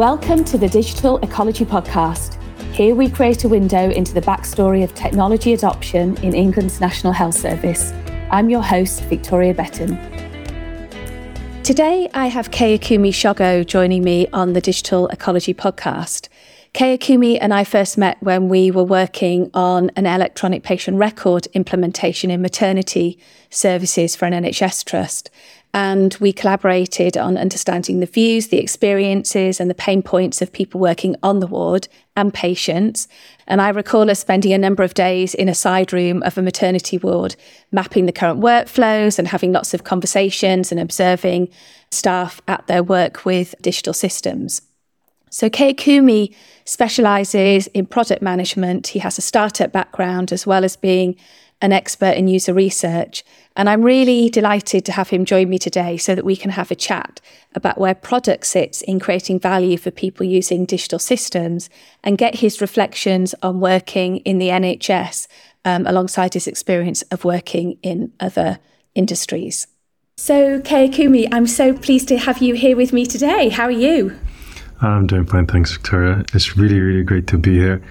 Welcome to the Digital Ecology Podcast. Here we create a window into the backstory of technology adoption in England's National Health Service. I'm your host, Victoria Betton. Today, I have Kayikunmi Sogo joining me on the Digital Ecology Podcast. Kayikunmi and I first met when we were working on an electronic patient record implementation in maternity services for an NHS trust. And we collaborated on understanding the views, the experiences, and the pain points of people working on the ward and patients. And I recall us spending a number of days in a side room of a maternity ward, mapping the current workflows and having lots of conversations and observing staff at their work with digital systems. So Kayikunmi specializes in product management. He has a startup background as well as being an expert in user research. And I'm really delighted to have him join me today so that we can have a chat about where product sits in creating value for people using digital systems and get his reflections on working in the NHS um, alongside his experience of working in other industries. So, Kayikunmi, I'm so pleased to have you here with me today. How are you? I'm doing fine, thanks, Victoria. It's really, really great to be here.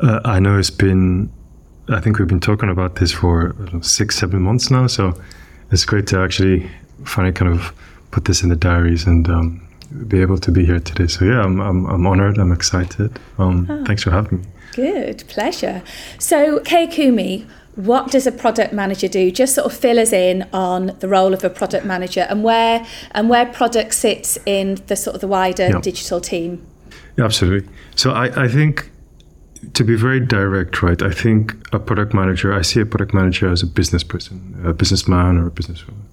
Uh, I know it's been I think we've been talking about this for six, seven months now. So it's great to actually finally kind of put this in the diaries and um, be able to be here today. So yeah, I'm, I'm, I'm honored. I'm excited. Um, oh, thanks for having me. Good, pleasure. So Kayikunmi, what does a product manager do? Just sort of fill us in on the role of a product manager and where and where product sits in the sort of the wider yeah. digital team. Yeah, absolutely. So I, I think to be very direct, right? I think a product manager, I see a product manager as a business person, a businessman or a businesswoman.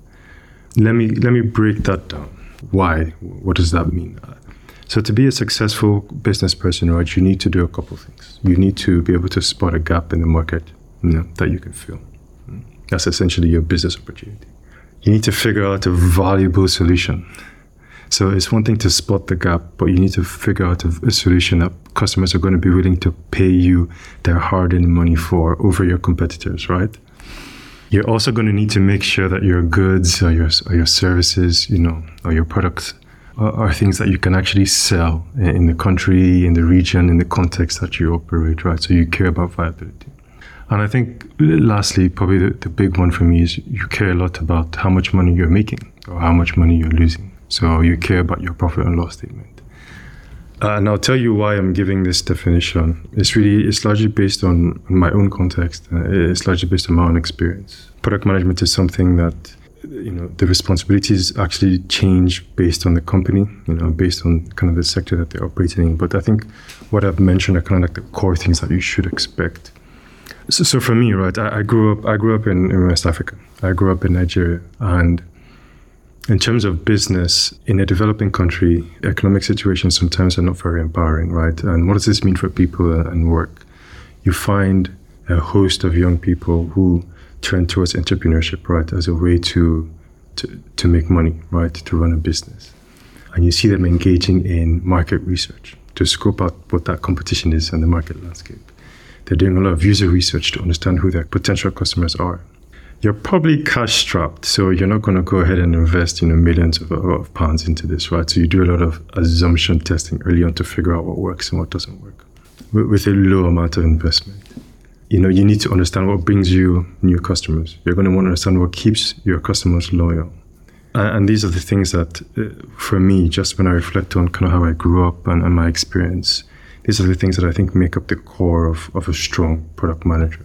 Let me let me break that down. Why? What does that mean? So to be a successful business person, right, you need to do a couple things. You need to be able to spot a gap in the market you know, that you can fill. That's essentially your business opportunity. You need to figure out a valuable solution so it's one thing to spot the gap, but you need to figure out a, a solution that customers are going to be willing to pay you their hard-earned money for over your competitors, right? You're also going to need to make sure that your goods or your, or your services, you know, or your products are, are things that you can actually sell in, the country, in the region, in the context that you operate, right? So you care about viability. And I think, lastly, probably the, the big one for me is you care a lot about how much money you're making or how much money you're losing. So you care about your profit and loss statement. Uh, and I'll tell you why I'm giving this definition. It's really, it's largely based on, my own context. Uh, it's largely based on my own experience. Product management is something that, you know, the responsibilities actually change based on the company, you know, based on kind of the sector that they're operating in. But I think what I've mentioned are kind of like the core things that you should expect. So, so for me, right, I, I grew up, I grew up in, in West Africa. I grew up in Nigeria and in terms of business, in a developing country, economic situations sometimes are not very empowering, right? And what does this mean for people and work? You find a host of young people who turn towards entrepreneurship, right, as a way to, to, to make money, right, to run a business. And you see them engaging in market research to scope out what that competition is and the market landscape. They're doing a lot of user research to understand who their potential customers are you're probably cash strapped, so you're not going to go ahead and invest, you know, millions of, of, pounds into this, right? So you do a lot of assumption testing early on to figure out what works and what doesn't work with, with a low amount of investment. You know, you need to understand what brings you new customers. You're going to want to understand what keeps your customers loyal. And, and these are the things that, uh, for me, just when I reflect on kind of how I grew up and, and my experience, these are the things that I think make up the core of, of a strong product manager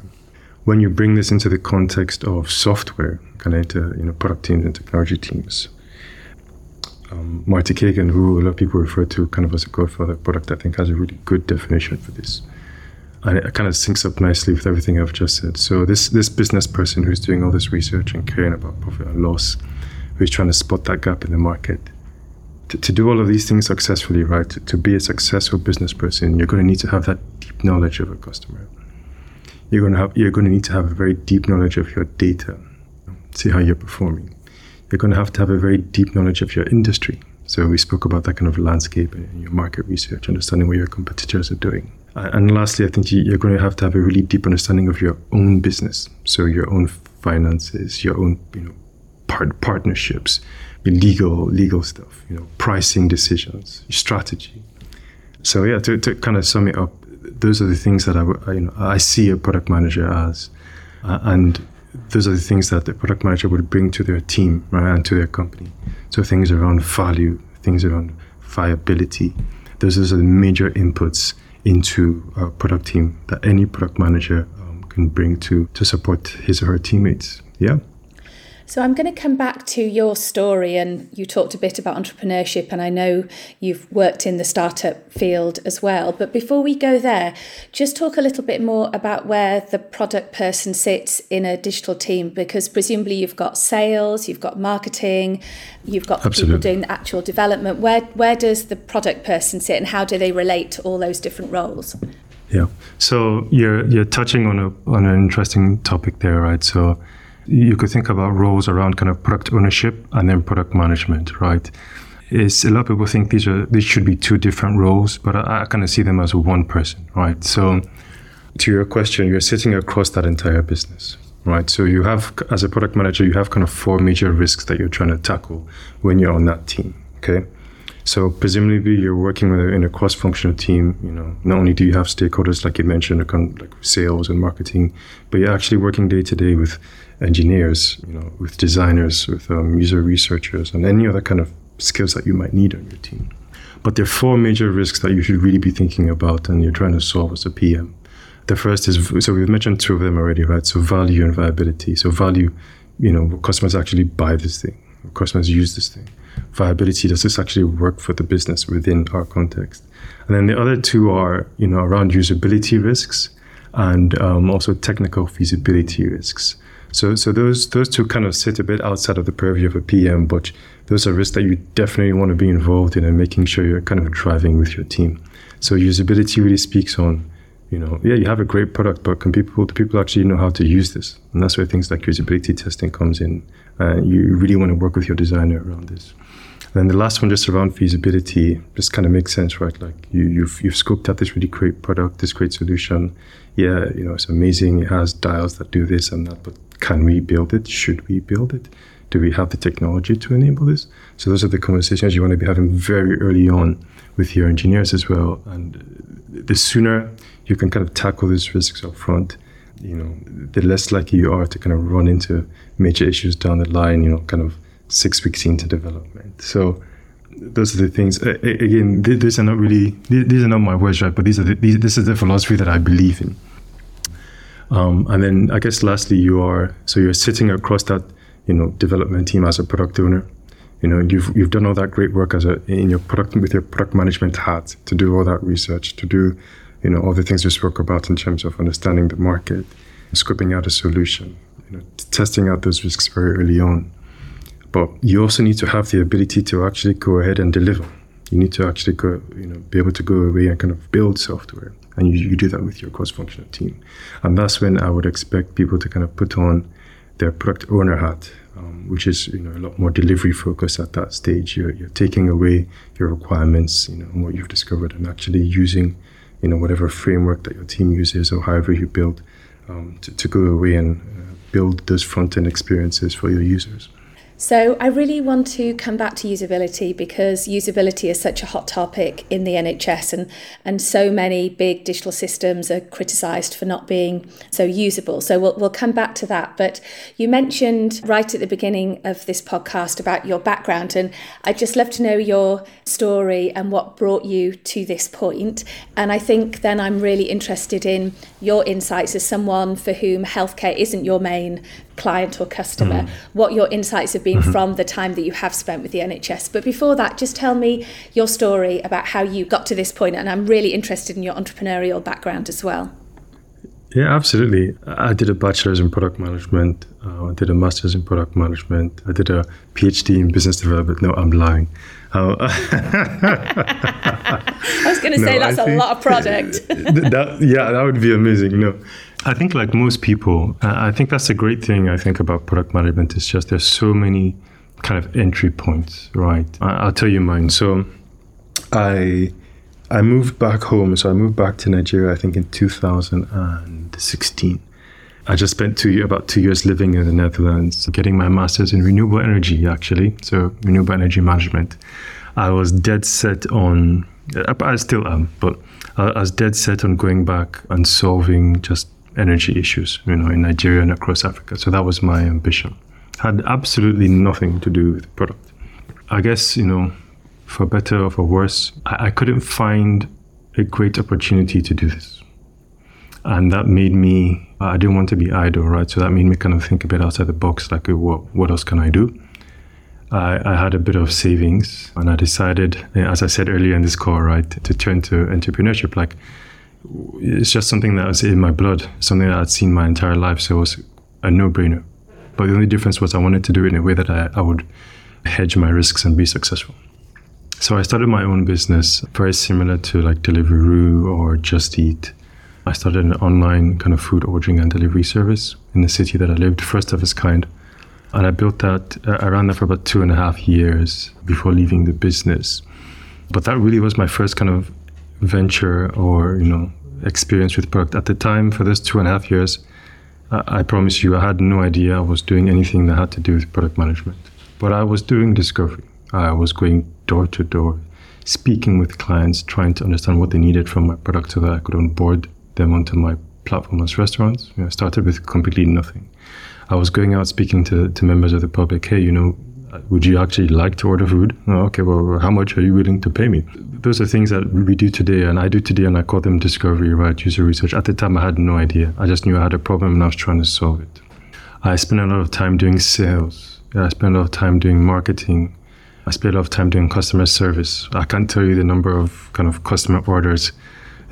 when you bring this into the context of software, into you know product teams and technology teams, um, Marty Cagan, who a lot of people refer to kind of as a godfather product, I think has a really good definition for this. And it kind of syncs up nicely with everything I've just said. So this this business person who's doing all this research and caring about profit and loss, who's trying to spot that gap in the market, to, to do all of these things successfully, right? To, to be a successful business person, you're going to need to have that deep knowledge of a customer you're going to have you're going to need to have a very deep knowledge of your data, see how you're performing. You're going to have to have a very deep knowledge of your industry. So we spoke about that kind of landscape and your market research, understanding what your competitors are doing. And lastly, I think you're going to have to have a really deep understanding of your own business. So your own finances, your own you know part- partnerships, legal legal stuff, you know, pricing decisions, strategy. So yeah, to, to kind of sum it up, those are the things that I, you know, I see a product manager as, uh, and those are the things that the product manager would bring to their team right, and to their company. So things around value, things around viability. Those, those are the major inputs into a product team that any product manager um, can bring to to support his or her teammates. Yeah. So I'm going to come back to your story, and you talked a bit about entrepreneurship, and I know you've worked in the startup field as well. But before we go there, just talk a little bit more about where the product person sits in a digital team, because presumably you've got sales, you've got marketing, you've got Absolutely. people doing the actual development. Where where does the product person sit, and how do they relate to all those different roles? Yeah. So you're you're touching on a on an interesting topic there, right? So you could think about roles around kind of product ownership and then product management, right? Is a lot of people think these are these should be two different roles, but I, I kind of see them as one person, right? So, to your question, you're sitting across that entire business, right? So you have, as a product manager, you have kind of four major risks that you're trying to tackle when you're on that team. Okay, so presumably you're working with in a cross-functional team. You know, not only do you have stakeholders like you mentioned, like sales and marketing, but you're actually working day to day with engineers, you know, with designers, with um, user researchers, and any other kind of skills that you might need on your team. But there are four major risks that you should really be thinking about and you're trying to solve as a PM. The first is so we've mentioned two of them already, right? So value and viability. So value, you know, customers actually buy this thing, customers use this thing. Viability does this actually work for the business within our context? And then the other two are, you know, around usability risks and um, also technical feasibility risks. So, so those those two kind of sit a bit outside of the purview of a PM, but those are risks that you definitely want to be involved in and making sure you're kind of driving with your team. So usability really speaks on, you know, yeah, you have a great product, but can people do people actually know how to use this? And that's where things like usability testing comes in. Uh, you really want to work with your designer around this. And then the last one, just around feasibility, just kind of makes sense, right? Like you, you've you've scoped out this really great product, this great solution. Yeah, you know, it's amazing. It has dials that do this and that, but can we build it? Should we build it? Do we have the technology to enable this? So those are the conversations you want to be having very early on with your engineers as well. And the sooner you can kind of tackle these risks up front, you know, the less likely you are to kind of run into major issues down the line, you know, kind of six weeks into development. So those are the things. Again, these are not really these are not my words, right? But these are the, these, this is the philosophy that I believe in. Um, and then I guess lastly, you are so you're sitting across that you know development team as a product owner. You know you've you've done all that great work as a in your product with your product management hat to do all that research to do you know all the things we spoke about in terms of understanding the market, scoping out a solution, you know testing out those risks very early on. But you also need to have the ability to actually go ahead and deliver. You need to actually go you know be able to go away and kind of build software and you, you do that with your cross-functional team and that's when i would expect people to kind of put on their product owner hat um, which is you know a lot more delivery focused at that stage you're, you're taking away your requirements you know and what you've discovered and actually using you know whatever framework that your team uses or however you build um, to, to, go away and uh, build those front-end experiences for your users so I really want to come back to usability because usability is such a hot topic in the NHS and, and so many big digital systems are criticised for not being so usable. So we'll, we'll come back to that. But you mentioned right at the beginning of this podcast about your background and I'd just love to know your story and what brought you to this point. And I think then I'm really interested in your insights as someone for whom healthcare isn't your main client or customer, mm. what your insights have been mm-hmm. from the time that you have spent with the NHS. But before that, just tell me your story about how you got to this point, and I'm really interested in your entrepreneurial background as well. Yeah, absolutely. I did a bachelor's in product management. Uh, I did a master's in product management. I did a PhD in business development. No, I'm lying. Uh, I was going to say no, that's I a lot of product. that, yeah, that would be amazing. No, I think, like most people, uh, I think that's a great thing. I think about product management is just there's so many kind of entry points, right? I, will tell you mine. So, I I moved back home. So I moved back to Nigeria. I think in 2016, I just spent two about two years living in the Netherlands, getting my master's in renewable energy, actually, so renewable energy management. I was dead set on, I still am, but I was dead set on going back and solving just energy issues, you know, in Nigeria and across Africa. So that was my ambition. Had absolutely nothing to do with product. I guess, you know, for better or for worse, I, I couldn't find a great opportunity to do this. And that made me, I didn't want to be idle, right? So that made me kind of think a bit outside the box, like, what, what else can I do? I, I had a bit of savings and I decided, as I said earlier in this call, right, to turn to entrepreneurship. Like, it's just something that was in my blood, something that I'd seen my entire life. So it was a no brainer. But the only difference was I wanted to do it in a way that I, I would hedge my risks and be successful. So I started my own business, very similar to like Deliveroo or Just Eat. I started an online kind of food ordering and delivery service in the city that I lived, first of its kind. And I built that, uh, I ran that for about two and a half years before leaving the business. But that really was my first kind of venture or, you know, experience with product. At the time, for those two and a half years, I, promise you, I had no idea I was doing anything that had to do with product management. But I was doing discovery. I was going door to door, speaking with clients, trying to understand what they needed from my product so that I could onboard them onto my platform as restaurants. You know, I started with completely nothing. I was going out speaking to, to members of the public, hey, you know, would you actually like to order food? Oh, okay, well, how much are you willing to pay me? Those are things that we do today, and I do today, and I call them discovery, right? User research. At the time, I had no idea. I just knew I had a problem, and I was trying to solve it. I spent a lot of time doing sales. I spent a lot of time doing marketing. I spent a lot of time doing customer service. I can't tell you the number of kind of customer orders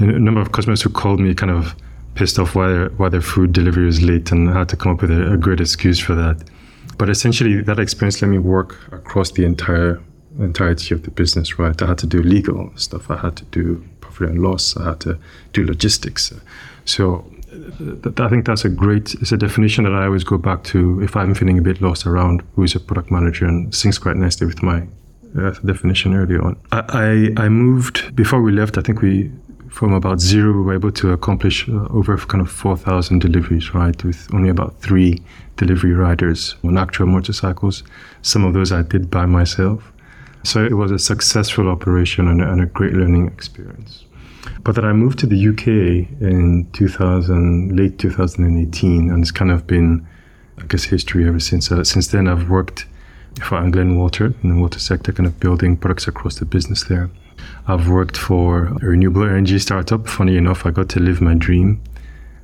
a number of customers who called me kind of pissed off why their, why their food delivery was late and I had to come up with a, a great excuse for that. But essentially, that experience let me work across the entire entirety of the business, right? I had to do legal stuff, I had to do profit and loss, I had to do logistics. So I think that's a great, it's a definition that I always go back to if I'm feeling a bit lost around who is a product manager and syncs quite nicely with my uh, definition earlier on. I, I, moved, before we left, I think we from about zero, we were able to accomplish uh, over kind of 4,000 deliveries, right, with only about three delivery riders on actual motorcycles. Some of those I did by myself. So it was a successful operation and, and a great learning experience. But then I moved to the UK in 2000, late 2018, and it's kind of been, I guess, history ever since. Uh, since then, I've worked for Anglian Water in the water sector, kind of building products across the business there. I've worked for a renewable energy startup. Funny enough, I got to live my dream.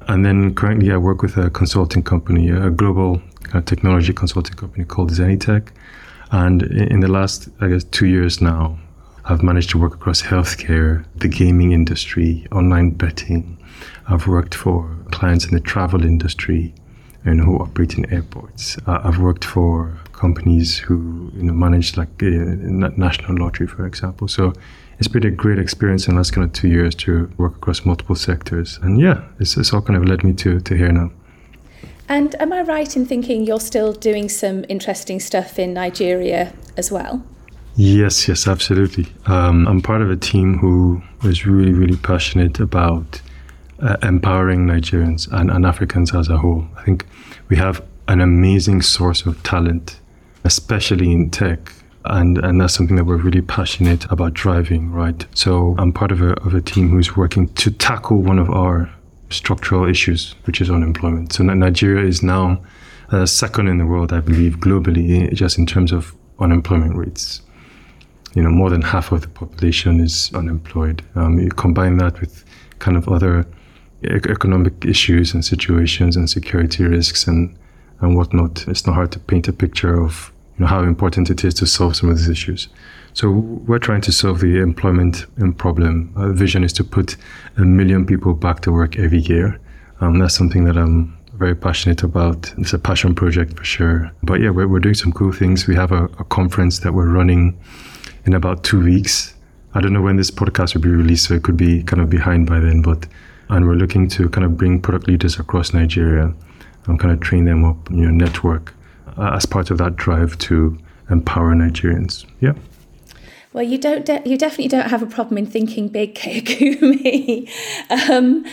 And then currently, I work with a consulting company, a global uh, technology consulting company called Zenitech. And in the last, I guess, two years now, I've managed to work across healthcare, the gaming industry, online betting. I've worked for clients in the travel industry and who operate in airports. Uh, I've worked for companies who you know manage like uh, national lottery, for example. So it's been a great experience in the last kind of two years to work across multiple sectors. And yeah, it's, it's all kind of led me to, to here now. And am I right in thinking you're still doing some interesting stuff in Nigeria as well? Yes, yes, absolutely. Um, I'm part of a team who is really, really passionate about uh, empowering Nigerians and, and Africans as a whole. I think we have an amazing source of talent, especially in tech and and that's something that we're really passionate about driving right? So i'm part of a, of a team who's working to tackle one of our structural issues which is unemployment. So nigeria is now uh, second in the world i believe globally just in terms of unemployment rates. You know more than half of the population is unemployed. Um, you combine that with kind of other economic issues and situations and security risks and and whatnot it's not hard to paint a picture of you know, how important it is to solve some of these issues. So we're trying to solve the employment problem. Our vision is to put a million people back to work every year. Um, that's something that I'm very passionate about. It's a passion project for sure. But yeah, we're, we're doing some cool things. We have a, a conference that we're running in about two weeks. I don't know when this podcast will be released, so it could be kind of behind by then. But and we're looking to kind of bring product leaders across Nigeria and kind of train them up, you know, network as part of that drive to empower Nigerians. Yeah. Well, you don't. De- you definitely don't have a problem in thinking big, Kayikunmi. um,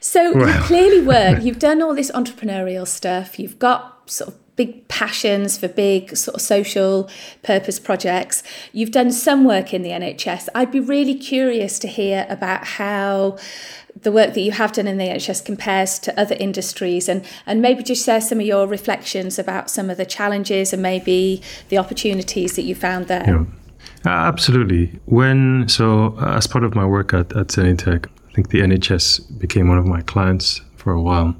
So well. you clearly work, you've done all this entrepreneurial stuff, you've got sort of big passions for big sort of social purpose projects. You've done some work in the NHS. I'd be really curious to hear about how the work that you have done in the NHS compares to other industries and, and maybe just share some of your reflections about some of the challenges and maybe the opportunities that you found there. Yeah. Uh, absolutely. When so uh, as part of my work at, at Zenitech, I think the NHS became one of my clients for a while.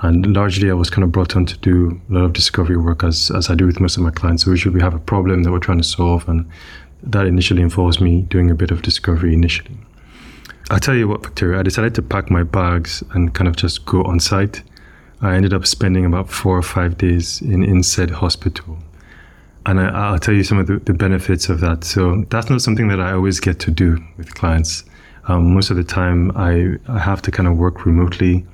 And largely I was kind of brought on to do a lot of discovery work as, as I do with most of my clients. So usually we have a problem that we're trying to solve and that initially involves me doing a bit of discovery initially. I'll tell you what, Victoria, I decided to pack my bags and kind of just go on site. I ended up spending about four or five days in, in said hospital. And I, will tell you some of the, the, benefits of that. So that's not something that I always get to do with clients. Um, most of the time, I, I have to kind of work remotely,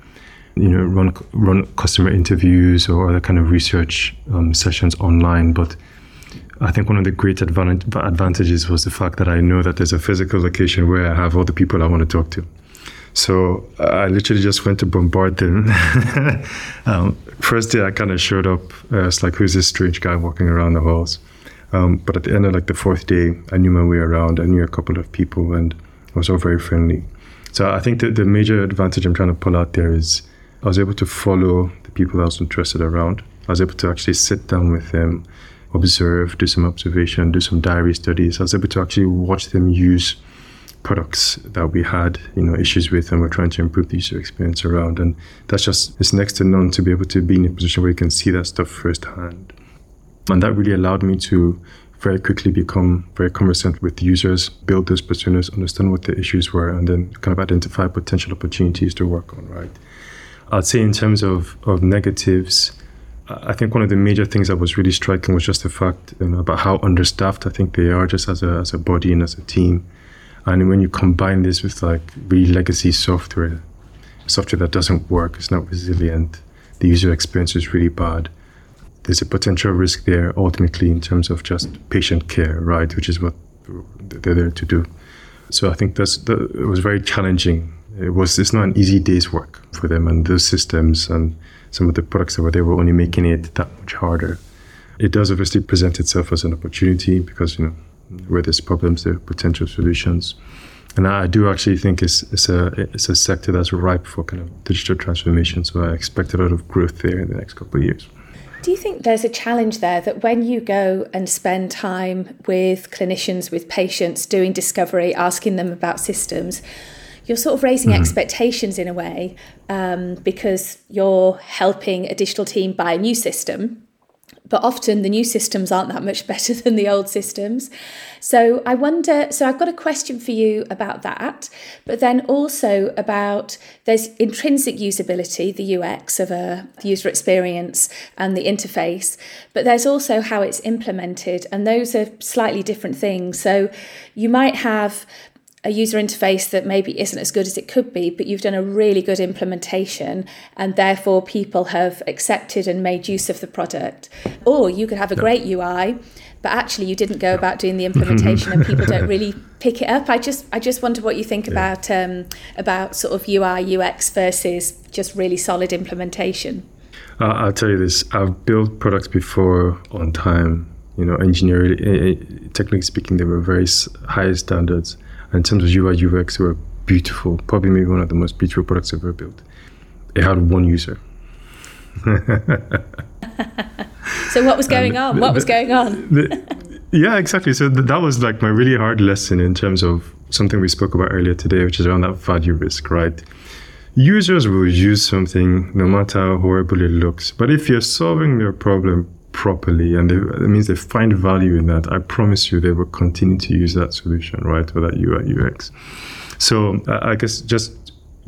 you know, run run customer interviews or other kind of research um, sessions online. But I think one of the great advantages was the fact that I know that there's a physical location where I have all the people I want to talk to. So I literally just went to bombard them. um, first day I kind of showed up. Uh, it's like, who's this strange guy walking around the halls? Um, but at the end of like the fourth day, I knew my way around. I knew a couple of people, and I was all very friendly. So I think the major advantage I'm trying to pull out there is I was able to follow the people I was interested around. I was able to actually sit down with them observe, do some observation, do some diary studies. I was able to actually watch them use products that we had, you know, issues with, and we're trying to improve the user experience around. And that's just it's next to none to be able to be in a position where you can see that stuff firsthand. And that really allowed me to very quickly become very conversant with users, build those personas, understand what the issues were, and then kind of identify potential opportunities to work on, right? I'd say in terms of, of negatives, I think one of the major things that was really striking was just the fact you know, about how understaffed I think they are just as a, as a body and as a team. And when you combine this with like really legacy software, software that doesn't work, it's not resilient, the user experience is really bad. There's a potential risk there ultimately in terms of just patient care, right? Which is what they're there to do. So I think that's that, it was very challenging. It was it's not an easy day's work for them and those systems and some of the products that were there were only making it that much harder. It does obviously present itself as an opportunity because, you know, where there's problems, there are potential solutions. And I do actually think it's, it's, a, it's a sector that's ripe for kind of digital transformation. So I expect a lot of growth there in the next couple of years. Do you think there's a challenge there that when you go and spend time with clinicians, with patients, doing discovery, asking them about systems, you're sort of raising mm. expectations in a way um, because you're helping a digital team buy a new system. But often the new systems aren't that much better than the old systems. So I wonder. So I've got a question for you about that, but then also about there's intrinsic usability, the UX of a user experience and the interface, but there's also how it's implemented, and those are slightly different things. So you might have a user interface that maybe isn't as good as it could be, but you've done a really good implementation and therefore people have accepted and made use of the product. Or you could have a great UI, but actually you didn't go about doing the implementation and people don't really pick it up. I just I just wonder what you think yeah. about um, about sort of UI UX versus just really solid implementation. Uh, I'll tell you this: I've built products before on time. You know, engineering, eh, eh, technically speaking, they were very high standards in terms of UI UX, they were beautiful. Probably maybe one of the most beautiful products I've ever built. It had one user. so what was going on? What was going on? The, yeah, exactly. So that was like my really hard lesson in terms of something we spoke about earlier today, which is around that value risk, right? Users will use something no matter how horrible it looks. But if you're solving their problem properly and they, it means they find value in that, I promise you they will continue to use that solution, right, or that UI UX. So I guess just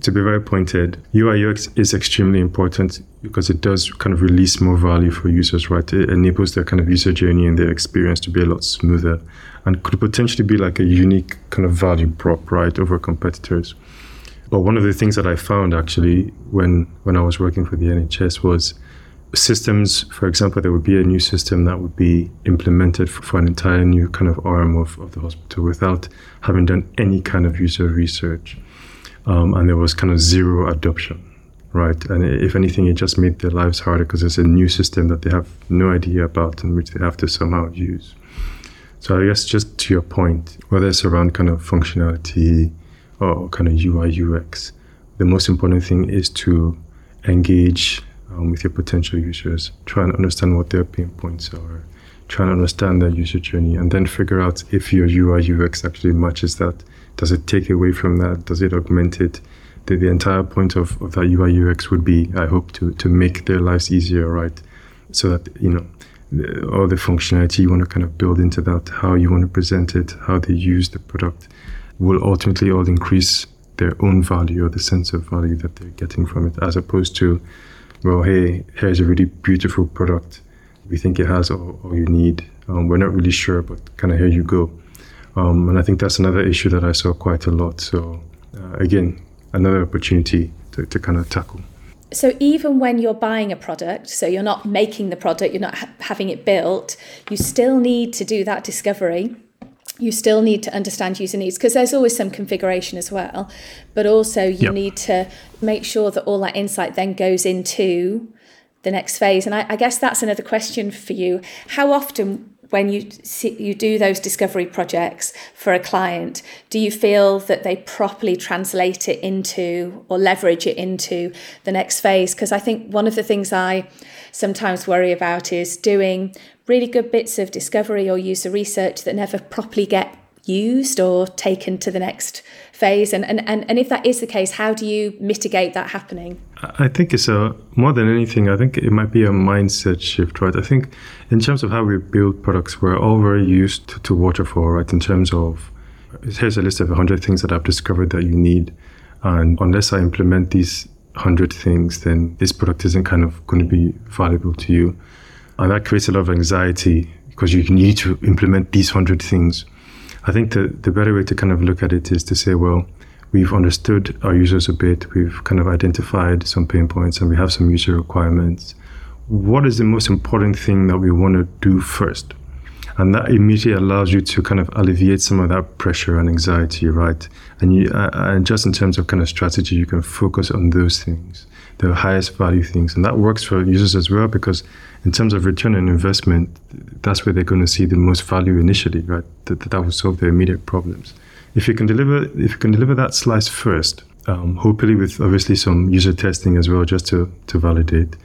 to be very pointed, UI UX is extremely important because it does kind of release more value for users, right? It enables their kind of user journey and their experience to be a lot smoother and could potentially be like a unique kind of value prop, right, over competitors. But one of the things that I found actually when when I was working for the NHS was systems, for example, there would be a new system that would be implemented for, for, an entire new kind of arm of, of the hospital without having done any kind of user research. um, and there was kind of zero adoption, right? And if anything, it just made their lives harder because it's a new system that they have no idea about and which they have to somehow use. So I guess just to your point, whether it's around kind of functionality or kind of UI UX, the most important thing is to engage um, with your potential users, try and understand what their pain points are, try and understand their user journey, and then figure out if your UI UX actually matches that. Does it take away from that? Does it augment it? The, the entire point of, of that UI UX would be, I hope, to, to make their lives easier, right? So that, you know, all the functionality you want to kind of build into that, how you want to present it, how they use the product, will ultimately all increase their own value or the sense of value that they're getting from it, as opposed to, well, hey, here's a really beautiful product. We think it has all, all you need. Um, we're not really sure, but kind of here you go. Um, and I think that's another issue that I saw quite a lot. So, uh, again, another opportunity to, to kind of tackle. So, even when you're buying a product, so you're not making the product, you're not ha- having it built, you still need to do that discovery you still need to understand user needs because there's always some configuration as well but also you yep. need to make sure that all that insight then goes into the next phase and I, I, guess that's another question for you how often when you see, you do those discovery projects for a client do you feel that they properly translate it into or leverage it into the next phase? Because i think one of the things i sometimes worry about is doing really good bits of discovery or user research that never properly get used or taken to the next phase? And, and, and, and if that is the case how do you mitigate that happening? I think it's a more than anything i think it might be a mindset shift right? I think in terms of how we build products we're all very used to, to waterfall right? In terms of here's a list of 100 things that i've discovered that you need. And unless i implement these 100 things then this product isn't kind of going to be valuable to you. And that creates a lot of anxiety because you need to implement these 100 things. I think the, the better way to kind of look at it is to say, well, we've understood our users a bit, we've kind of identified some pain points, and we have some user requirements. What is the most important thing that we want to do first? And that immediately allows you to kind of alleviate some of that pressure and anxiety, right? And you, uh, and just in terms of kind of strategy, you can focus on those things, the highest value things, and that works for users as well because in terms of return on investment, that's where they're going to see the most value initially, right? That, that will solve their immediate problems. If you can deliver, if you can deliver that slice first, um, hopefully with obviously some user testing as well, just to to validate.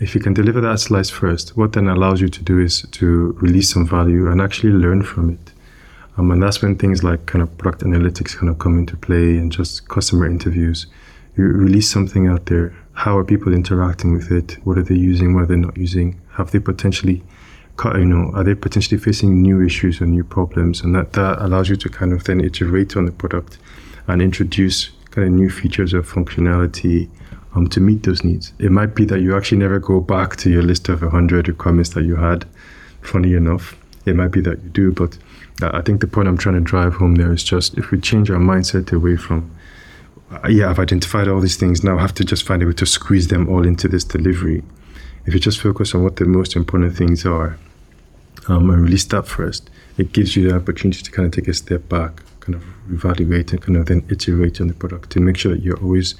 If you can deliver that slice first, what then allows you to do is to release some value and actually learn from it. Um, and that's when things like kind of product analytics kind of come into play and just customer interviews. You release something out there how are people interacting with it? What are they using? What are they not using? Have they potentially, cut, you know, are they potentially facing new issues or new problems? And that, that allows you to kind of then iterate on the product and introduce kind of new features or functionality um, to meet those needs. It might be that you actually never go back to your list of 100 requirements that you had. Funny enough, it might be that you do, but I think the point I'm trying to drive home there is just if we change our mindset away from uh, yeah, I've identified all these things. Now I have to just find a way to squeeze them all into this delivery. If you just focus on what the most important things are um, and release that first, it gives you the opportunity to kind of take a step back, kind of evaluate and kind of then iterate on the product to make sure that you're always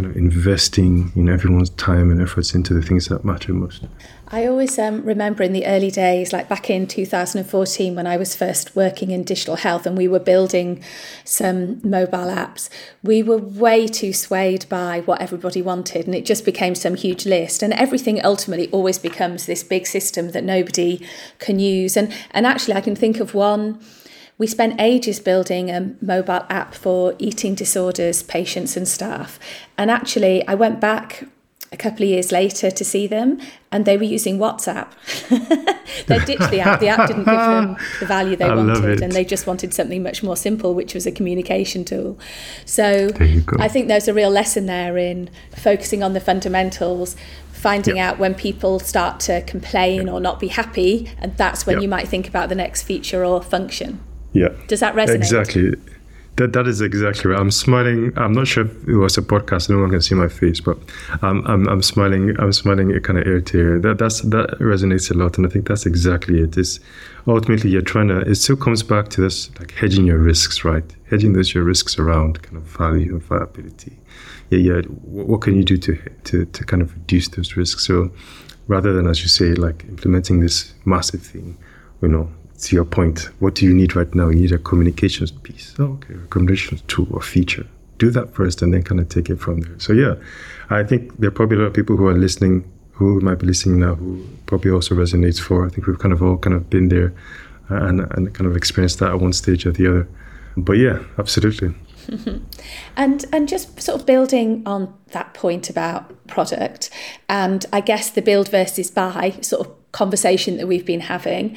kind of investing in everyone's time and efforts into the things that matter most. I always um, remember in the early days, like back in 2014, when I was first working in digital health and we were building some mobile apps, we were way too swayed by what everybody wanted, and it just became some huge list. And everything ultimately always becomes this big system that nobody can use. And and actually, I can think of one. We spent ages building a mobile app for eating disorders patients and staff. And actually, I went back a couple of years later to see them, and they were using WhatsApp. they ditched the app. The app didn't give them the value they I wanted, and they just wanted something much more simple, which was a communication tool. So I think there's a real lesson there in focusing on the fundamentals. Finding yep. out when people start to complain yep. or not be happy, and that's when yep. you might think about the next feature or function. Yeah. Does that resonate? Exactly That that is exactly right. I'm smiling. I'm not sure if it was a podcast. No one can see my face, but I'm I'm, I'm smiling. I'm smiling it kind of ear to ear. That that's that resonates a lot, and I think that's exactly it. Is ultimately you're trying to. It still comes back to this like hedging your risks, right? Hedging those your risks around kind of value and viability. Yeah, yeah. What can you do to to to kind of reduce those risks? So rather than as you say, like implementing this massive thing, you know, to your point, what do you need right now? You need a communications piece. Oh, okay, a communications tool or feature. Do that first and then kind of take it from there. So, yeah, I think there are probably a lot of people who are listening, who might be listening now, who probably also resonates for. I think we've kind of all kind of been there and, and kind of experienced that at one stage or the other. But yeah, absolutely. and and just sort of building on that point about product and I guess the build versus buy sort of conversation that we've been having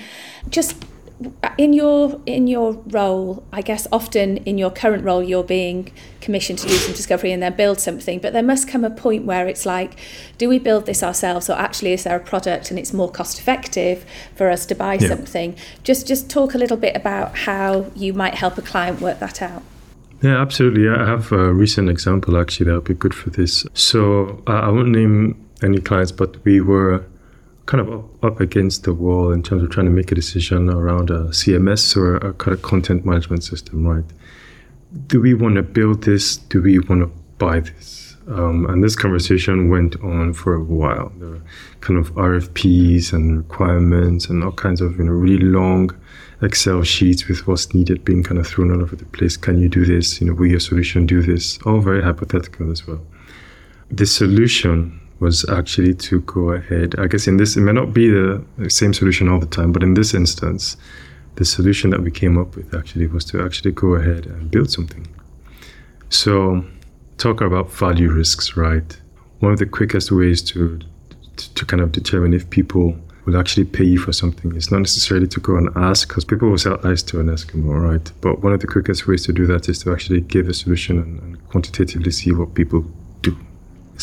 just in your in your role i guess often in your current role you're being commissioned to do some discovery and then build something but there must come a point where it's like do we build this ourselves or actually is there a product and it's more cost effective for us to buy yeah. something just just talk a little bit about how you might help a client work that out yeah, absolutely. I have a recent example actually that would be good for this. So uh, I won't name any clients, but we were kind of up, against the wall in terms of trying to make a decision around a CMS or a kind of content management system, right? Do we want to build this? Do we want to buy this? Um, and this conversation went on for a while. There were kind of RFPs and requirements and all kinds of you know really long Excel sheets with what's needed being kind of thrown all over the place. Can you do this? You know, will your solution do this? All very hypothetical as well. The solution was actually to go ahead. I guess in this, it may not be the same solution all the time, but in this instance, the solution that we came up with actually was to actually go ahead and build something. So, talk about value risks, right? One of the quickest ways to to, kind of determine if people will actually pay you for something. It's not necessarily to go and ask, because people will sell ice to an Eskimo, right? But one of the quickest ways to do that is to actually give a solution and, and quantitatively see what people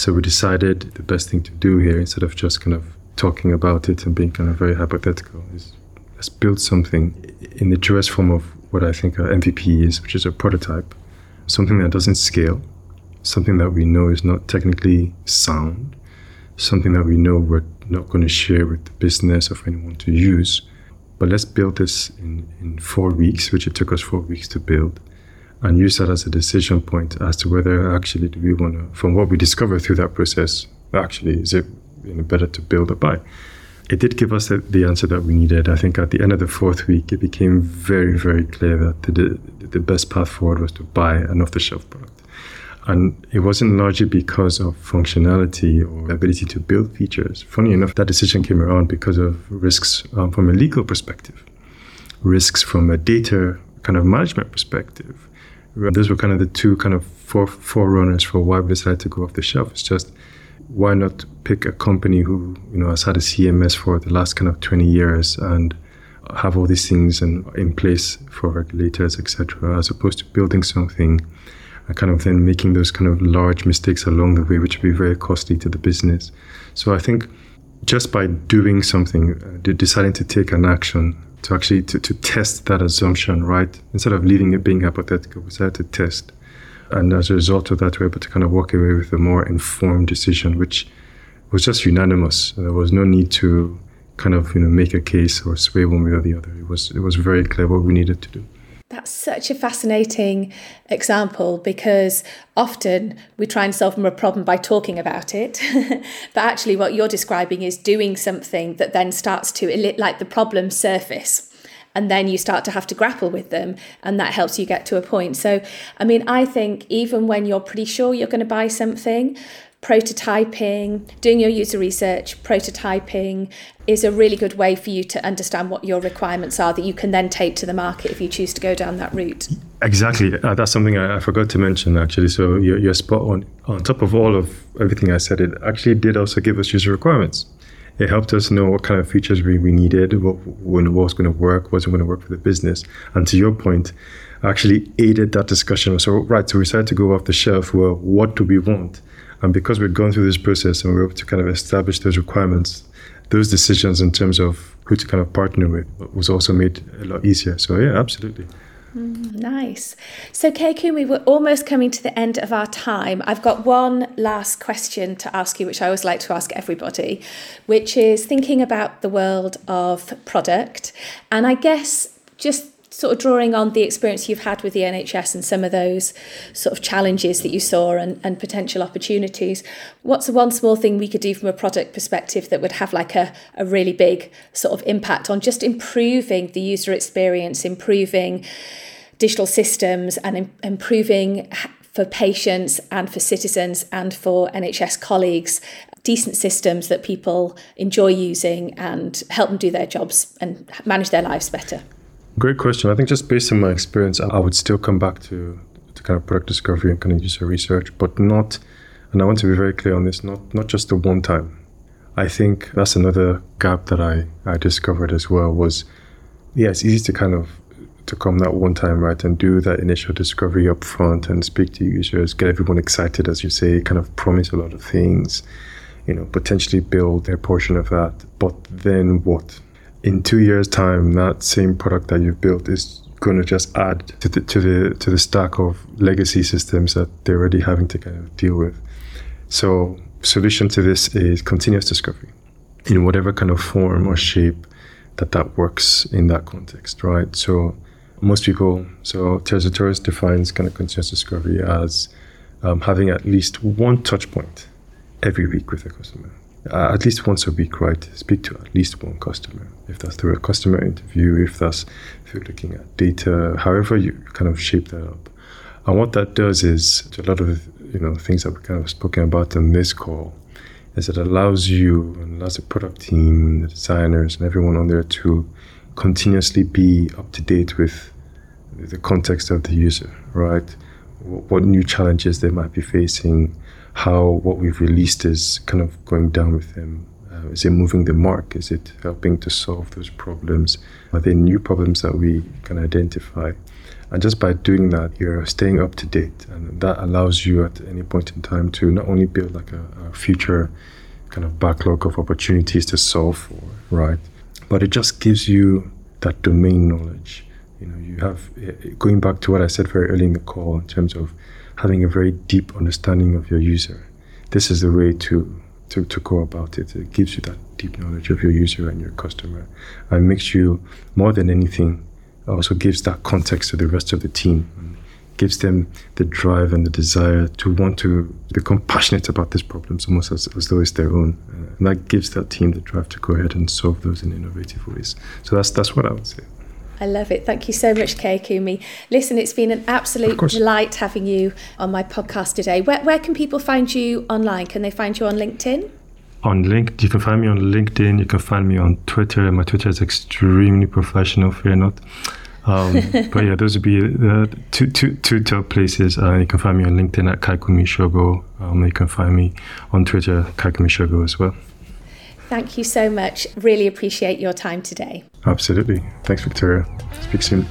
so we decided the best thing to do here, instead of just kind of talking about it and being kind of very hypothetical, is let's build something in the truest form of what I think MVP is, which is a prototype, something that doesn't scale, something that we know is not technically sound, something that we know we're not going to share with the business or for anyone to use. But let's build this in, in four weeks, which it took us four weeks to build and use that as a decision point as to whether actually do we want to, from what we discover through that process, actually is it you know, better to build or buy? It did give us the, the, answer that we needed. I think at the end of the fourth week, it became very, very clear that the, the best path forward was to buy an off-the-shelf product. And it wasn't largely because of functionality or ability to build features. Funny enough, that decision came around because of risks um, from a legal perspective, risks from a data kind of management perspective, those were kind of the two kind of four forerunners for why we decided to go off the shelf. It's just why not pick a company who you know has had a CMS for the last kind of 20 years and have all these things in, in place for regulators, etc., as opposed to building something and kind of then making those kind of large mistakes along the way, which would be very costly to the business. So I think just by doing something, uh, deciding to take an action to actually to, to test that assumption, right? Instead of leaving it being hypothetical, we decided to test. And as a result of that, we were able to kind of walk away with a more informed decision, which was just unanimous. There was no need to kind of you know make a case or sway one way or the other. It was it was very clear what we needed to do. That's such a fascinating example because often we try and solve a problem by talking about it. but actually, what you're describing is doing something that then starts to, like the problem surface. And then you start to have to grapple with them, and that helps you get to a point. So, I mean, I think even when you're pretty sure you're going to buy something, prototyping, doing your user research, prototyping is a really good way for you to understand what your requirements are that you can then take to the market if you choose to go down that route. Exactly. Uh, that's something I, I, forgot to mention actually. So you're, you're spot on. On top of all of everything I said, it actually did also give us user requirements. It helped us know what kind of features we, we needed, what, what was going to work, wasn't going to work for the business. And to your point, actually aided that discussion. So, right, so we decided to go off the shelf. Well, what do we want? And because we've gone through this process and we're able to kind of establish those requirements, those decisions in terms of who to kind of partner with was also made a lot easier. So yeah, absolutely. Mm, nice. So, Kumi, we're almost coming to the end of our time. I've got one last question to ask you, which I always like to ask everybody, which is thinking about the world of product. And I guess just sort of drawing on the experience you've had with the NHS and some of those sort of challenges that you saw and, and potential opportunities, what's the one small thing we could do from a product perspective that would have like a, a really big sort of impact on just improving the user experience, improving digital systems and Im- improving for patients and for citizens and for NHS colleagues decent systems that people enjoy using and help them do their jobs and manage their lives better? Great question. I think just based on my experience, I would still come back to, to kind of product discovery and kind of user research, but not, and I want to be very clear on this, not, not just the one time. I think that's another gap that I, I discovered as well was, yeah, it's easy to kind of to come that one time right and do that initial discovery up front and speak to users, get everyone excited, as you say, kind of promise a lot of things, you know, potentially build a portion of that. But then what? In two years' time, that same product that you've built is going to just add to the to the to the stack of legacy systems that they're already having to kind of deal with. So, solution to this is continuous discovery in whatever kind of form or shape that that works in that context, right? So, most people, so Teresa defines kind of continuous discovery as um, having at least one touch point every week with a customer uh, at least once a week, right? Speak to at least one customer. If that's through a customer interview, if that's if you're looking at data, however you kind of shape that up. And what that does is a lot of you know things that we kind of spoken about in this call is it allows you and allows the product team, the designers, and everyone on there to continuously be up to date with the context of the user, right? What new challenges they might be facing, how what we've released is kind of going down with them. Uh, is it moving the mark? Is it helping to solve those problems? Are there new problems that we can identify? And just by doing that, you're staying up to date, and that allows you at any point in time to not only build like a, a future kind of backlog of opportunities to solve for, right? But it just gives you that domain knowledge. You know, you have going back to what I said very early in the call in terms of having a very deep understanding of your user. This is the way to, to, to go about it. It gives you that deep knowledge of your user and your customer and makes you, more than anything, also gives that context to the rest of the team gives them the drive and the desire to want to become passionate about these problems almost as, as though it's their own. Uh, and that gives that team the drive to go ahead and solve those in innovative ways. So that's, that's what I would say. I love it. Thank you so much, Kayikunmi. Listen, it's been an absolute delight having you on my podcast today. Where, where can people find you online? Can they find you on LinkedIn? On LinkedIn, you can find me on LinkedIn. You can find me on Twitter. My Twitter is extremely professional, fear not. Um, but yeah, those would be the two, two, two top places. Uh, you can find me on LinkedIn at Kayikunmi Sogo. Um, you can find me on Twitter, Kayikunmi Sogo as well. Thank you so much. Really appreciate your time today. Absolutely. Thanks, Victoria. Speak soon.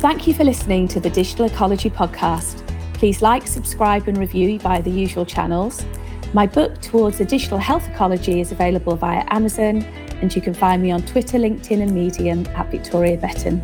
Thank you for listening to the Digital Ecology Podcast. Please like, subscribe, and review via the usual channels. My book, Towards a Digital Health Ecology, is available via Amazon, and you can find me on Twitter, LinkedIn, and Medium at Victoria Betton.